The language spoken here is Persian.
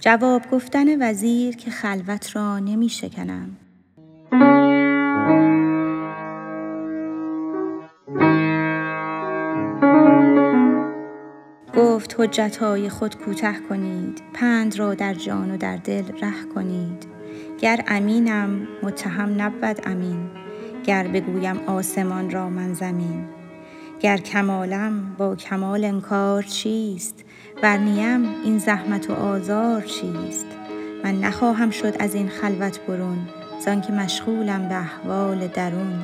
جواب گفتن وزیر که خلوت را نمی شکنم گفت حجتهای خود کوته کنید پند را در جان و در دل ره کنید. گر امینم متهم نبود امین. گر بگویم آسمان را من زمین. گر کمالم با کمال انکار چیست؟ ور نیم این زحمت و آزار چیست؟ من نخواهم شد از این خلوت برون زانکه مشغولم به احوال درون.